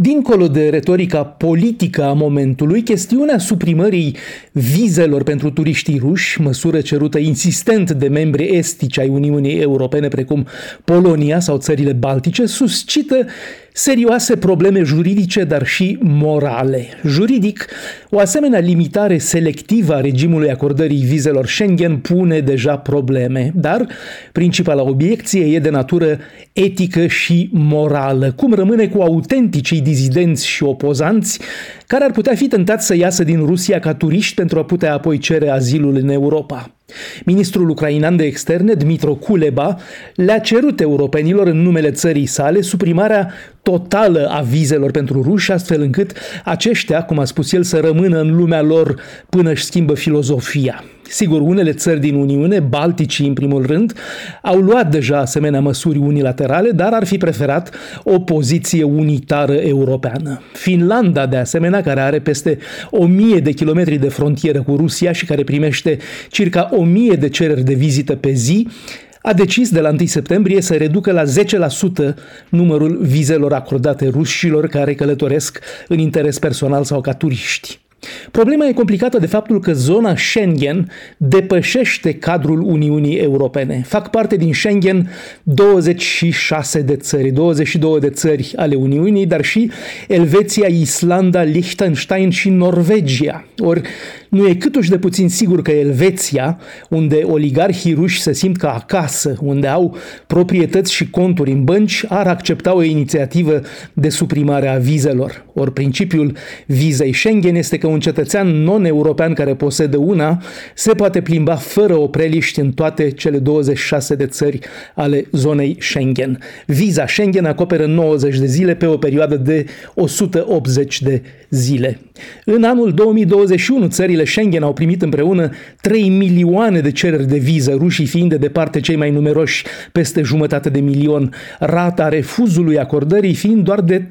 Dincolo de retorica politică a momentului, chestiunea suprimării vizelor pentru turiștii ruși, măsură cerută insistent de membri estici ai Uniunii Europene precum Polonia sau țările Baltice, suscită serioase probleme juridice, dar și morale. Juridic, o asemenea limitare selectivă a regimului acordării vizelor Schengen pune deja probleme, dar principala obiecție e de natură etică și morală. Cum rămâne cu autenticii dizidenți și opozanți care ar putea fi tentați să iasă din Rusia ca turiști pentru a putea apoi cere azilul în Europa? Ministrul ucrainean de externe, Dmitro Kuleba, le-a cerut europenilor în numele țării sale suprimarea totală a vizelor pentru ruși, astfel încât aceștia, cum a spus el, să rămână în lumea lor până își schimbă filozofia. Sigur, unele țări din Uniune, Balticii în primul rând, au luat deja asemenea măsuri unilaterale, dar ar fi preferat o poziție unitară europeană. Finlanda, de asemenea, care are peste 1000 de kilometri de frontieră cu Rusia și care primește circa 1000 de cereri de vizită pe zi, a decis de la 1 septembrie să reducă la 10% numărul vizelor acordate rușilor care călătoresc în interes personal sau ca turiști. Problema e complicată de faptul că zona Schengen depășește cadrul Uniunii Europene. Fac parte din Schengen 26 de țări, 22 de țări ale Uniunii, dar și Elveția, Islanda, Liechtenstein și Norvegia. Ori nu e câtuși de puțin sigur că Elveția, unde oligarhii ruși se simt ca acasă, unde au proprietăți și conturi în bănci, ar accepta o inițiativă de suprimare a vizelor. Ori principiul vizei Schengen este că un cetățean non-european care posedă una se poate plimba fără opreliști în toate cele 26 de țări ale zonei Schengen. Viza Schengen acoperă 90 de zile pe o perioadă de 180 de zile. În anul 2021, țările Schengen au primit împreună 3 milioane de cereri de viză, rușii fiind de departe cei mai numeroși, peste jumătate de milion, rata refuzului acordării fiind doar de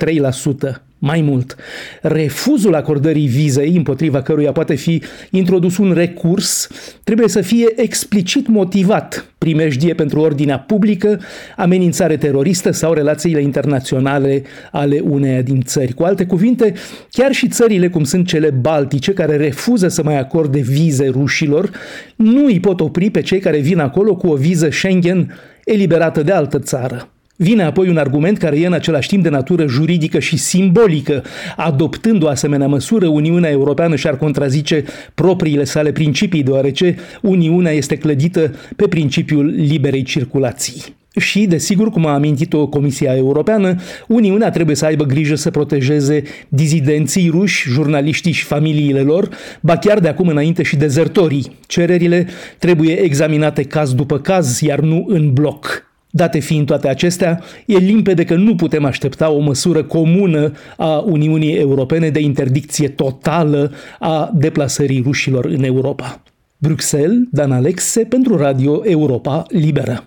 3%. Mai mult, refuzul acordării vizei, împotriva căruia poate fi introdus un recurs, trebuie să fie explicit motivat, primejdie pentru ordinea publică, amenințare teroristă sau relațiile internaționale ale uneia din țări. Cu alte cuvinte, chiar și țările cum sunt cele baltice, care refuză să mai acorde vize rușilor, nu îi pot opri pe cei care vin acolo cu o viză Schengen eliberată de altă țară. Vine apoi un argument care e în același timp de natură juridică și simbolică. Adoptând o asemenea măsură, Uniunea Europeană și-ar contrazice propriile sale principii, deoarece Uniunea este clădită pe principiul liberei circulații. Și, desigur, cum a amintit-o Comisia Europeană, Uniunea trebuie să aibă grijă să protejeze dizidenții ruși, jurnaliștii și familiile lor, ba chiar de acum înainte și dezertorii. Cererile trebuie examinate caz după caz, iar nu în bloc. Date fiind toate acestea, e limpede că nu putem aștepta o măsură comună a Uniunii Europene de interdicție totală a deplasării rușilor în Europa. Bruxelles, Dan Alexe pentru Radio Europa Liberă.